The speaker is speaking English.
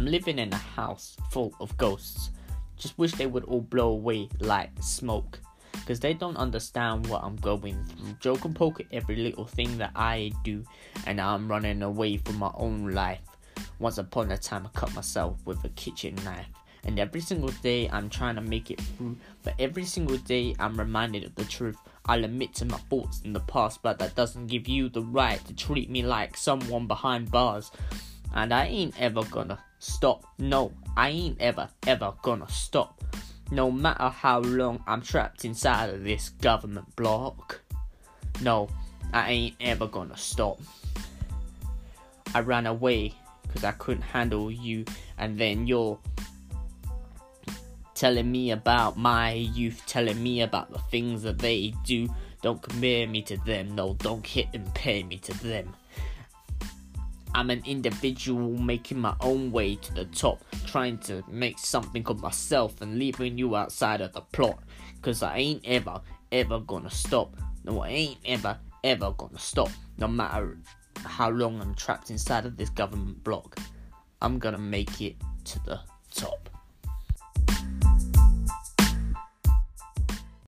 I'm living in a house full of ghosts. Just wish they would all blow away like smoke. Cause they don't understand what I'm going through. Joke and poke at every little thing that I do. And I'm running away from my own life. Once upon a time, I cut myself with a kitchen knife. And every single day, I'm trying to make it through. But every single day, I'm reminded of the truth. I'll admit to my faults in the past, but that doesn't give you the right to treat me like someone behind bars. And I ain't ever gonna stop. No, I ain't ever, ever gonna stop. No matter how long I'm trapped inside of this government block. No, I ain't ever gonna stop. I ran away because I couldn't handle you, and then you're telling me about my youth, telling me about the things that they do. Don't compare me to them, no, don't hit and pay me to them. I'm an individual making my own way to the top, trying to make something of myself and leaving you outside of the plot. Cause I ain't ever, ever gonna stop. No, I ain't ever, ever gonna stop. No matter how long I'm trapped inside of this government block, I'm gonna make it to the top.